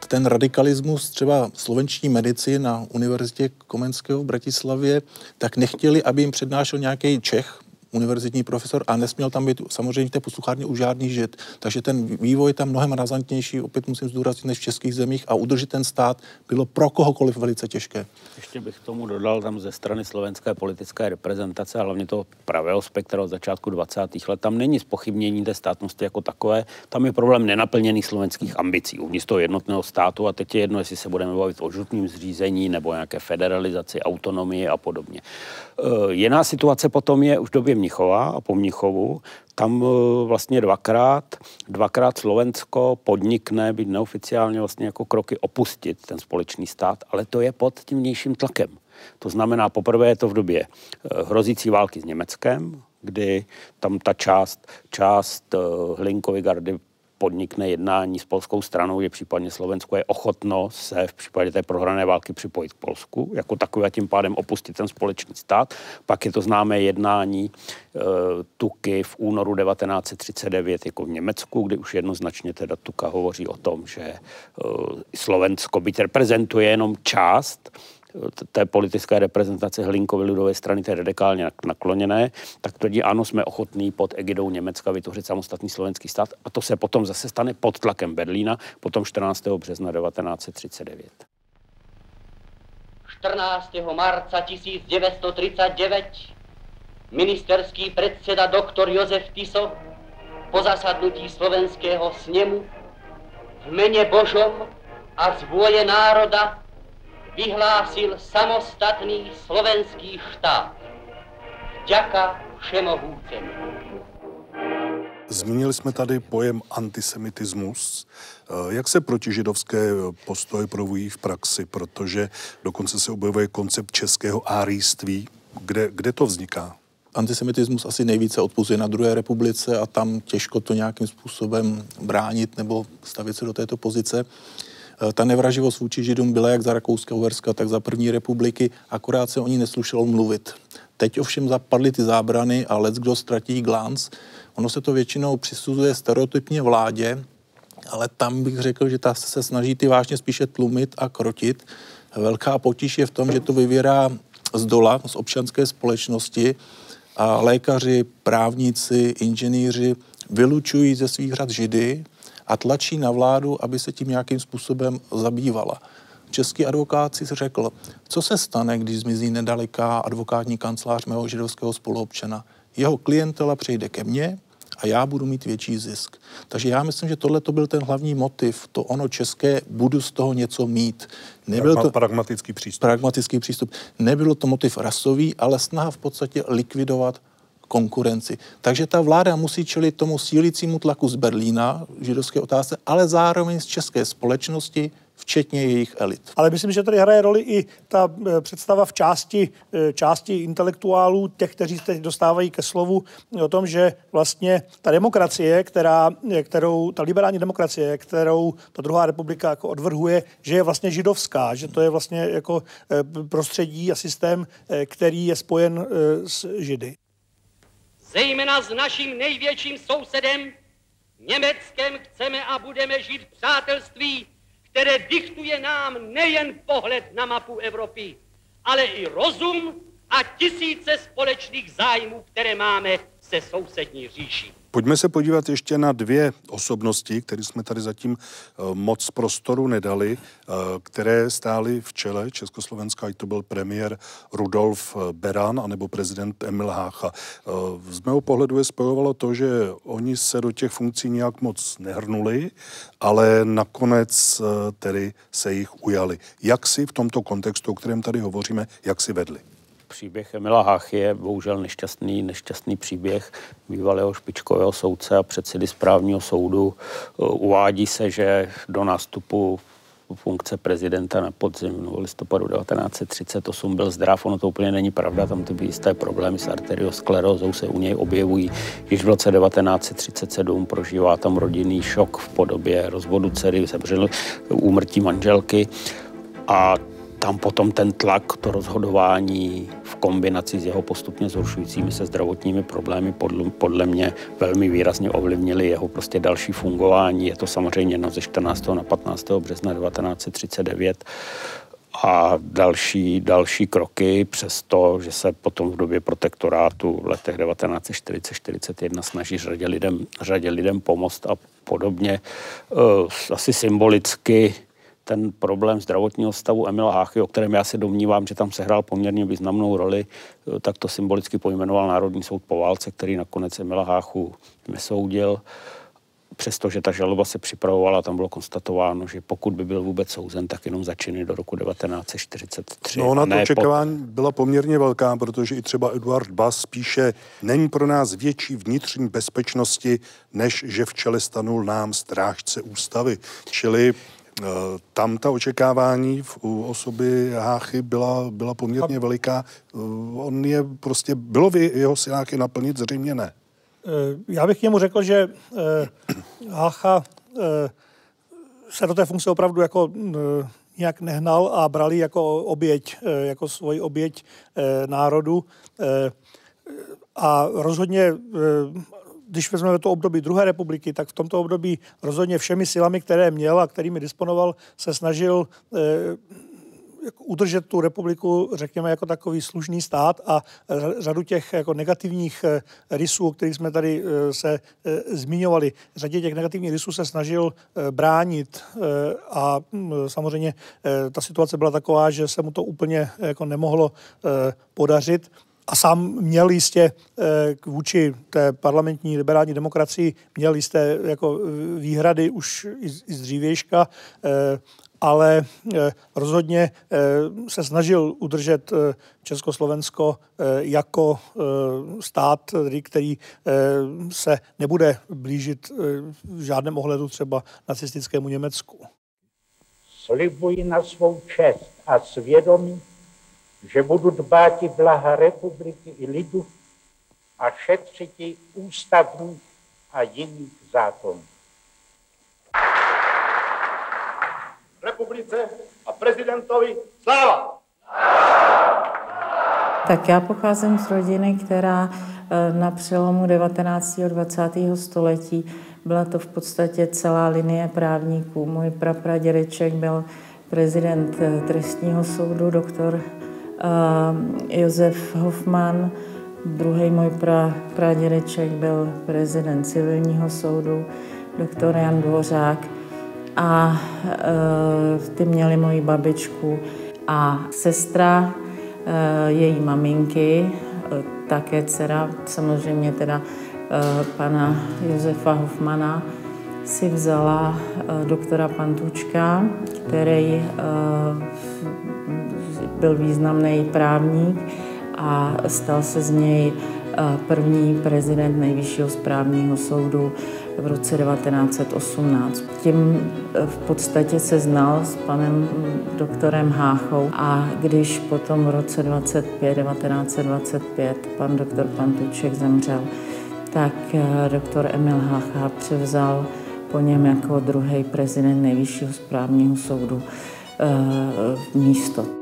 ten radikalismus třeba slovenční medici na Univerzitě Komenského v Bratislavě, tak nechtěli, aby jim přednášel nějaký Čech, univerzitní profesor a nesměl tam být samozřejmě v té posluchárně už žádný žid. Takže ten vývoj tam mnohem razantnější, opět musím zdůraznit, než v českých zemích a udržet ten stát bylo pro kohokoliv velice těžké. Ještě bych tomu dodal tam ze strany slovenské politické reprezentace a hlavně toho pravého spektra od začátku 20. let. Tam není spochybnění té státnosti jako takové, tam je problém nenaplněných slovenských ambicí uvnitř toho jednotného státu a teď je jedno, jestli se budeme bavit o žutním zřízení nebo nějaké federalizaci, autonomii a podobně. E, jiná situace potom je už v době Mnichova a po Mnichovu, tam e, vlastně dvakrát, dvakrát Slovensko podnikne, být neoficiálně vlastně jako kroky opustit ten společný stát, ale to je pod tím vnějším tlakem. To znamená, poprvé je to v době e, hrozící války s Německem, kdy tam ta část, část e, Hlinkovy gardy podnikne jednání s polskou stranou, je případně Slovensko je ochotno se v případě té prohrané války připojit k Polsku, jako takové a tím pádem opustit ten společný stát. Pak je to známé jednání e, Tuky v únoru 1939 jako v Německu, kdy už jednoznačně teda Tuka hovoří o tom, že e, Slovensko byť reprezentuje jenom část té politické reprezentace Hlinkovy lidové strany, té radikálně nakloněné, tak tvrdí, ano, jsme ochotní pod egidou Německa vytvořit samostatný slovenský stát a to se potom zase stane pod tlakem Berlína, potom 14. března 1939. 14. marca 1939 ministerský predseda doktor Jozef Tiso po zasadnutí slovenského sněmu v mene Božom a z národa vyhlásil samostatný slovenský štát. Vďaka všemohúcemu. Zmínili jsme tady pojem antisemitismus. Eh, jak se protižidovské postoje provují v praxi, protože dokonce se objevuje koncept českého árijství. Kde, kde to vzniká? Antisemitismus asi nejvíce odpuzuje na druhé republice a tam těžko to nějakým způsobem bránit nebo stavit se do této pozice. Eh, ta nevraživost vůči Židům byla jak za Rakouska, Uherska, tak za první republiky, akorát se o ní neslušelo mluvit. Teď ovšem zapadly ty zábrany a let kdo ztratí glánc. Ono se to většinou přisuzuje stereotypně vládě, ale tam bych řekl, že ta se snaží ty vážně spíše tlumit a krotit. Velká potíž je v tom, že to vyvěrá z dola, z občanské společnosti a lékaři, právníci, inženýři vylučují ze svých řad židy, a tlačí na vládu, aby se tím nějakým způsobem zabývala. Český advokát si řekl, co se stane, když zmizí nedaleká advokátní kancelář mého židovského spoluobčana. Jeho klientela přejde ke mně a já budu mít větší zisk. Takže já myslím, že tohle to byl ten hlavní motiv, to ono české, budu z toho něco mít. Nebyl to pragmatický přístup. Pragmatický přístup. Nebyl to motiv rasový, ale snaha v podstatě likvidovat konkurenci. Takže ta vláda musí čelit tomu sílícímu tlaku z Berlína, židovské otázce, ale zároveň z české společnosti, včetně jejich elit. Ale myslím, že tady hraje roli i ta e, představa v části, e, části intelektuálů, těch, kteří se dostávají ke slovu, o tom, že vlastně ta demokracie, která, e, kterou, ta liberální demokracie, kterou ta druhá republika jako odvrhuje, že je vlastně židovská, že to je vlastně jako prostředí a systém, který je spojen s židy zejména s naším největším sousedem, Německem, chceme a budeme žít v přátelství, které diktuje nám nejen pohled na mapu Evropy, ale i rozum a tisíce společných zájmů, které máme se sousední říší. Pojďme se podívat ještě na dvě osobnosti, které jsme tady zatím eh, moc prostoru nedali, eh, které stály v čele Československa, ať to byl premiér Rudolf eh, Beran anebo prezident Emil Hácha. Z mého pohledu je spojovalo to, že oni se do těch funkcí nějak moc nehrnuli, ale nakonec tedy se jich ujali. Jak si v tomto kontextu, o kterém tady hovoříme, jak si vedli? Příběh Emila Hachy je bohužel nešťastný, nešťastný příběh bývalého špičkového soudce a předsedy správního soudu. Uvádí se, že do nástupu funkce prezidenta na podzim no, listopadu 1938 byl zdrav. Ono to úplně není pravda, tam ty jisté problémy s arteriosklerózou se u něj objevují. Již v roce 1937 prožívá tam rodinný šok v podobě rozvodu dcery, zemřel úmrtí manželky a tam potom ten tlak, to rozhodování v kombinaci s jeho postupně zhoršujícími se zdravotními problémy podle, podle mě velmi výrazně ovlivnili jeho prostě další fungování. Je to samozřejmě no ze 14. na 15. března 1939 a další, další kroky, přesto, že se potom v době protektorátu v letech 1940-41 snaží řadě lidem, řadě lidem pomoct a podobně. E, asi symbolicky ten problém zdravotního stavu Emila Háchy, o kterém já se domnívám, že tam sehrál poměrně významnou roli, eh, tak to symbolicky pojmenoval Národní soud po válce, který nakonec Emila Háchu nesoudil. Přestože ta žaloba se připravovala, tam bylo konstatováno, že pokud by byl vůbec souzen, tak jenom začiny do roku 1943. No, na to očekávání po... byla poměrně velká, protože i třeba Eduard Bas píše, není pro nás větší vnitřní bezpečnosti, než že v čele stanul nám strážce ústavy. Čili tam ta očekávání v, u osoby Háchy byla, byla poměrně A... veliká. Eh, on je prostě, bylo v jeho je naplnit? Zřejmě ne. Eh, já bych němu řekl, že Hácha se do té funkce opravdu jako nějak nehnal a brali jako oběť, jako svoji oběť národu. A rozhodně když vezmeme to období druhé republiky, tak v tomto období rozhodně všemi silami, které měl a kterými disponoval, se snažil eh, udržet tu republiku, řekněme, jako takový slušný stát a řadu těch jako negativních eh, rysů, o kterých jsme tady eh, se zmiňovali, řadě těch negativních rysů se snažil bránit a hm, samozřejmě ta situace byla taková, že se mu to úplně jako nemohlo podařit a sám měl jistě eh, vůči té parlamentní liberální demokracii měl jisté jako eh, výhrady už i z dřívějška, eh, ale rozhodně se snažil udržet Československo jako stát, který se nebude blížit v žádném ohledu třeba nacistickému Německu. Slibuji na svou čest a svědomí že budu dbát i blaha republiky i lidu a šetřit i ústavních a jiných zákonů. Republice a prezidentovi sláva! Tak já pocházím z rodiny, která eh, na přelomu 19. a 20. století byla to v podstatě celá linie právníků. Můj prapradědeček byl prezident eh, trestního soudu, doktor Josef Hoffman, druhý můj pra, pradědeček byl prezident civilního soudu, doktor Jan Dvořák. A e, ty měli moji babičku a sestra e, její maminky, e, také dcera, samozřejmě teda pana Josefa Hoffmana, si vzala doktora Pantučka, který byl významný právník a stal se z něj eh, první prezident Nejvyššího správního soudu v roce 1918. Tím eh, v podstatě se znal s panem doktorem Háchou a když potom v roce 25, 1925 pan doktor Pantuček zemřel, tak eh, doktor Emil Hácha převzal po něm jako druhý prezident Nejvyššího správního soudu místo.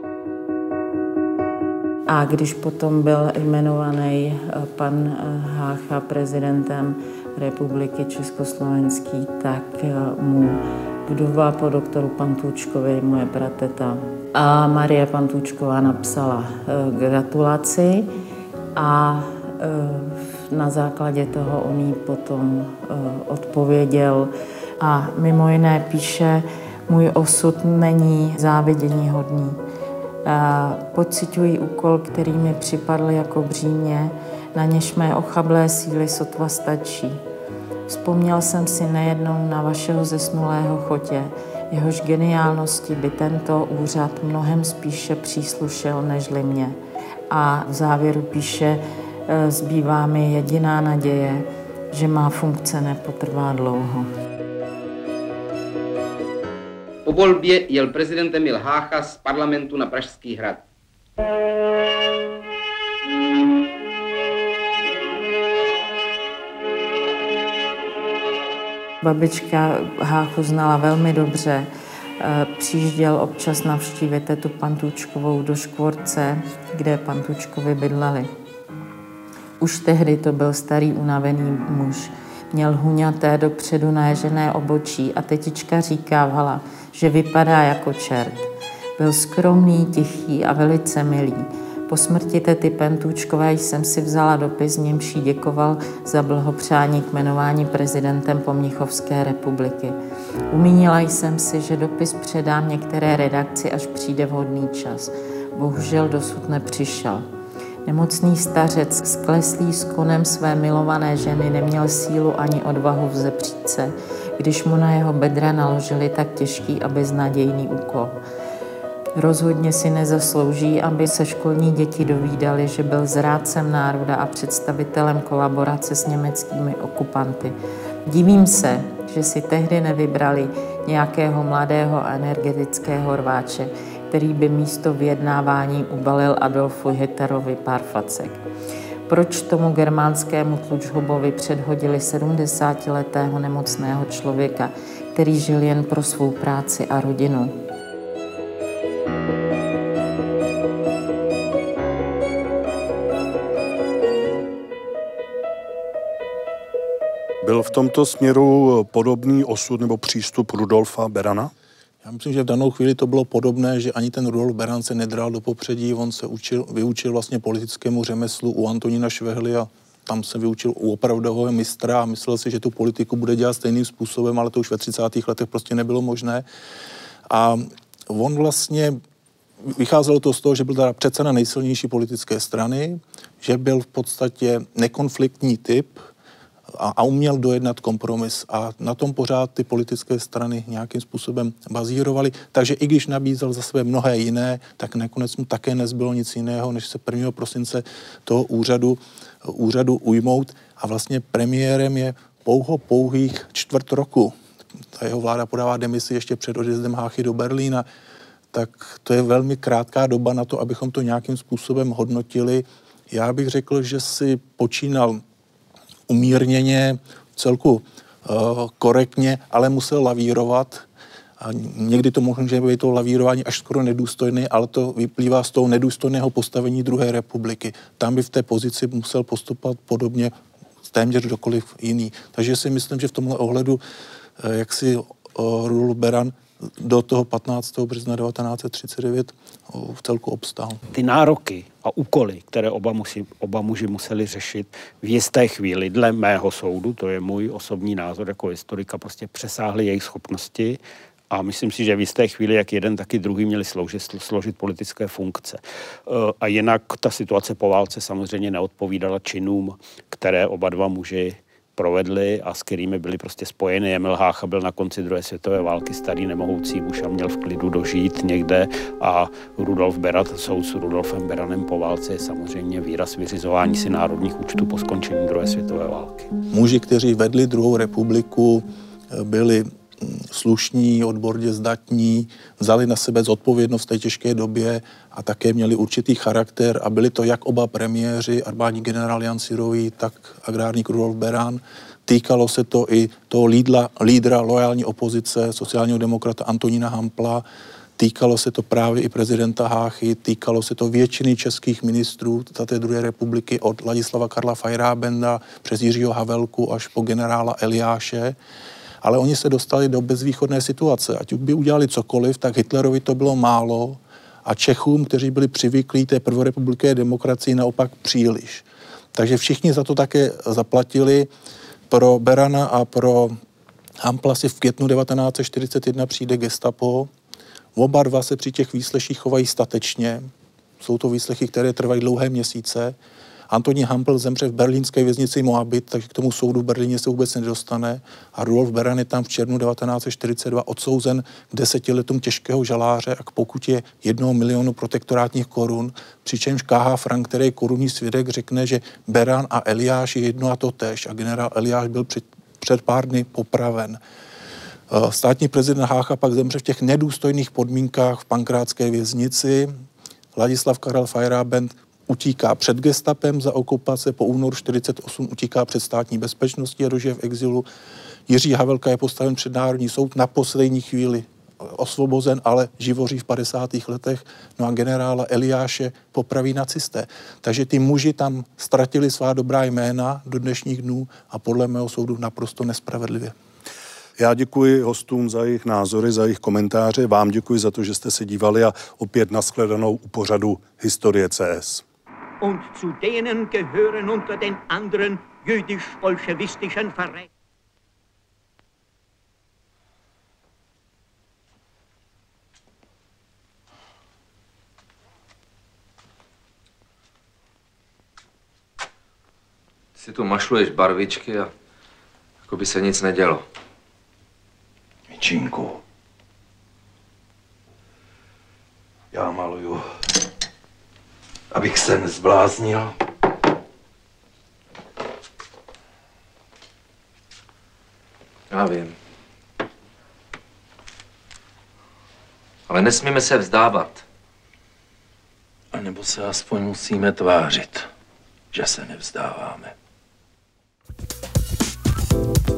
A když potom byl jmenovaný eh, pan eh, Hácha prezidentem republiky Československý, tak eh, mu vdova po doktoru Pantůčkovi, moje brateta, A Marie Pantůčková napsala gratulaci a na základě toho on jí potom odpověděl a mimo jiné píše, můj osud není závidění hodný. Pocituji úkol, který mi připadl jako břímě, na něž mé ochablé síly sotva stačí. Vzpomněl jsem si nejednou na vašeho zesnulého chotě, jehož geniálnosti by tento úřad mnohem spíše příslušel nežli mě. A v závěru píše, e, zbývá mi jediná naděje, že má funkce nepotrvá dlouho. Po volbě jel prezident Emil Hácha z parlamentu na Pražský hrad. Babička Háchu znala velmi dobře. Eh, přijížděl občas navštívit tetu Pantučkovou do Škvorce, kde Pantučkovi bydleli. Už tehdy to byl starý unavený muž. Měl huňaté dopředu naježené obočí a tetička říkávala, že vypadá jako čert. Byl skromný, tichý a velice milý. Po smrti tety Pentůčkové jsem si vzala dopis, němž jí děkoval za blahopřání k jmenování prezidentem Pomnichovské republiky. Umínila jsem si, že dopis předám některé redakci, až přijde vhodný čas. Bohužel dosud nepřišel. Nemocný stařec, skleslý s konem své milované ženy, neměl sílu ani odvahu vzepřít se, když mu na jeho bedra naložili tak těžký a beznadějný úkol. Rozhodně si nezaslouží, aby se školní děti dovídali, že byl zrádcem národa a představitelem kolaborace s německými okupanty. Divím se, že si tehdy nevybrali nějakého mladého energetického rváče, který by místo vyjednávání ubalil Adolfu Hitlerovi pár facek. Proč tomu germánskému tlučhobovi předhodili 70-letého nemocného člověka, který žil jen pro svou práci a rodinu? Byl v tomto směru podobný osud nebo přístup Rudolfa Berana? Já myslím, že v danou chvíli to bylo podobné, že ani ten Rudolf Beran se nedral do popředí, on se učil, vyučil vlastně politickému řemeslu u Antonína Švehly a tam se vyučil u opravdového mistra a myslel si, že tu politiku bude dělat stejným způsobem, ale to už ve 30. letech prostě nebylo možné. A on vlastně vycházelo to z toho, že byl teda přece na nejsilnější politické strany, že byl v podstatě nekonfliktní typ, a, a uměl dojednat kompromis. A na tom pořád ty politické strany nějakým způsobem bazírovaly. Takže i když nabízel za své mnohé jiné, tak nakonec mu také nezbylo nic jiného, než se 1. prosince toho úřadu, úřadu ujmout. A vlastně premiérem je pouho pouhých čtvrt roku. Ta jeho vláda podává demisi ještě před odjezdem Háchy do Berlína. Tak to je velmi krátká doba na to, abychom to nějakým způsobem hodnotili. Já bych řekl, že si počínal umírněně, celku uh, korektně, ale musel lavírovat. A někdy to může být to lavírování až skoro nedůstojné, ale to vyplývá z toho nedůstojného postavení druhé republiky. Tam by v té pozici musel postupovat podobně téměř kdokoliv jiný. Takže si myslím, že v tomhle ohledu, eh, jak si uh, Rudolf Beran do toho 15. března 1939 v celku obstál. Ty nároky a úkoly, které oba, musí, oba muži museli řešit v jisté chvíli, dle mého soudu, to je můj osobní názor jako historika, prostě přesáhly jejich schopnosti a myslím si, že v jisté chvíli, jak jeden, tak i druhý měli sloužit, složit politické funkce. E, a jinak ta situace po válce samozřejmě neodpovídala činům, které oba dva muži provedli a s kterými byli prostě spojeny. Emil Hácha byl na konci druhé světové války starý nemohoucí muž a měl v klidu dožít někde a Rudolf Berat, soud s Rudolfem Beranem po válce je samozřejmě výraz vyřizování si národních účtů po skončení druhé světové války. Muži, kteří vedli druhou republiku, byli slušní, odborně zdatní, vzali na sebe zodpovědnost v té těžké době a také měli určitý charakter a byli to jak oba premiéři, armádní generál Jan Sirový, tak agrárník Rudolf Beran. Týkalo se to i toho lídla, lídra lojální opozice, sociálního demokrata Antonína Hampla, Týkalo se to právě i prezidenta Háchy, týkalo se to většiny českých ministrů té druhé republiky od Ladislava Karla Fajrábenda přes Jiřího Havelku až po generála Eliáše ale oni se dostali do bezvýchodné situace. Ať by udělali cokoliv, tak Hitlerovi to bylo málo a Čechům, kteří byli přivyklí té prvorepublikové demokracii, naopak příliš. Takže všichni za to také zaplatili. Pro Berana a pro Hampla si v květnu 1941 přijde gestapo. Oba dva se při těch výsleších chovají statečně. Jsou to výslechy, které trvají dlouhé měsíce. Antonín Hampel zemře v berlínské věznici Moabit, takže k tomu soudu v Berlíně se vůbec nedostane. A Rudolf Beran je tam v červnu 1942 odsouzen k deseti letům těžkého žaláře a k pokutě jednoho milionu protektorátních korun, přičemž KH Frank, který je korunní svědek, řekne, že Beran a Eliáš je jedno a to tež a generál Eliáš byl před, před pár dny popraven. Eh, státní prezident Hácha pak zemře v těch nedůstojných podmínkách v pankrátské věznici. Ladislav Karel Feyerabend utíká před gestapem za okupace, po únoru 48 utíká před státní bezpečností a dožije v exilu. Jiří Havelka je postaven před Národní soud na poslední chvíli osvobozen, ale živoří v 50. letech. No a generála Eliáše popraví nacisté. Takže ty muži tam ztratili svá dobrá jména do dnešních dnů a podle mého soudu naprosto nespravedlivě. Já děkuji hostům za jejich názory, za jejich komentáře. Vám děkuji za to, že jste se dívali a opět nashledanou u pořadu Historie CS. Und zu denen gehören unter den anderen jüdisch-bolschewistischen Vereinen. Si tu mašluješ barvičky a jako by se nic nedělo. Mičinku. Já maluju, abych se nezbláznil. Já vím. Ale nesmíme se vzdávat. A nebo se aspoň musíme tvářit, že se nevzdáváme. thank you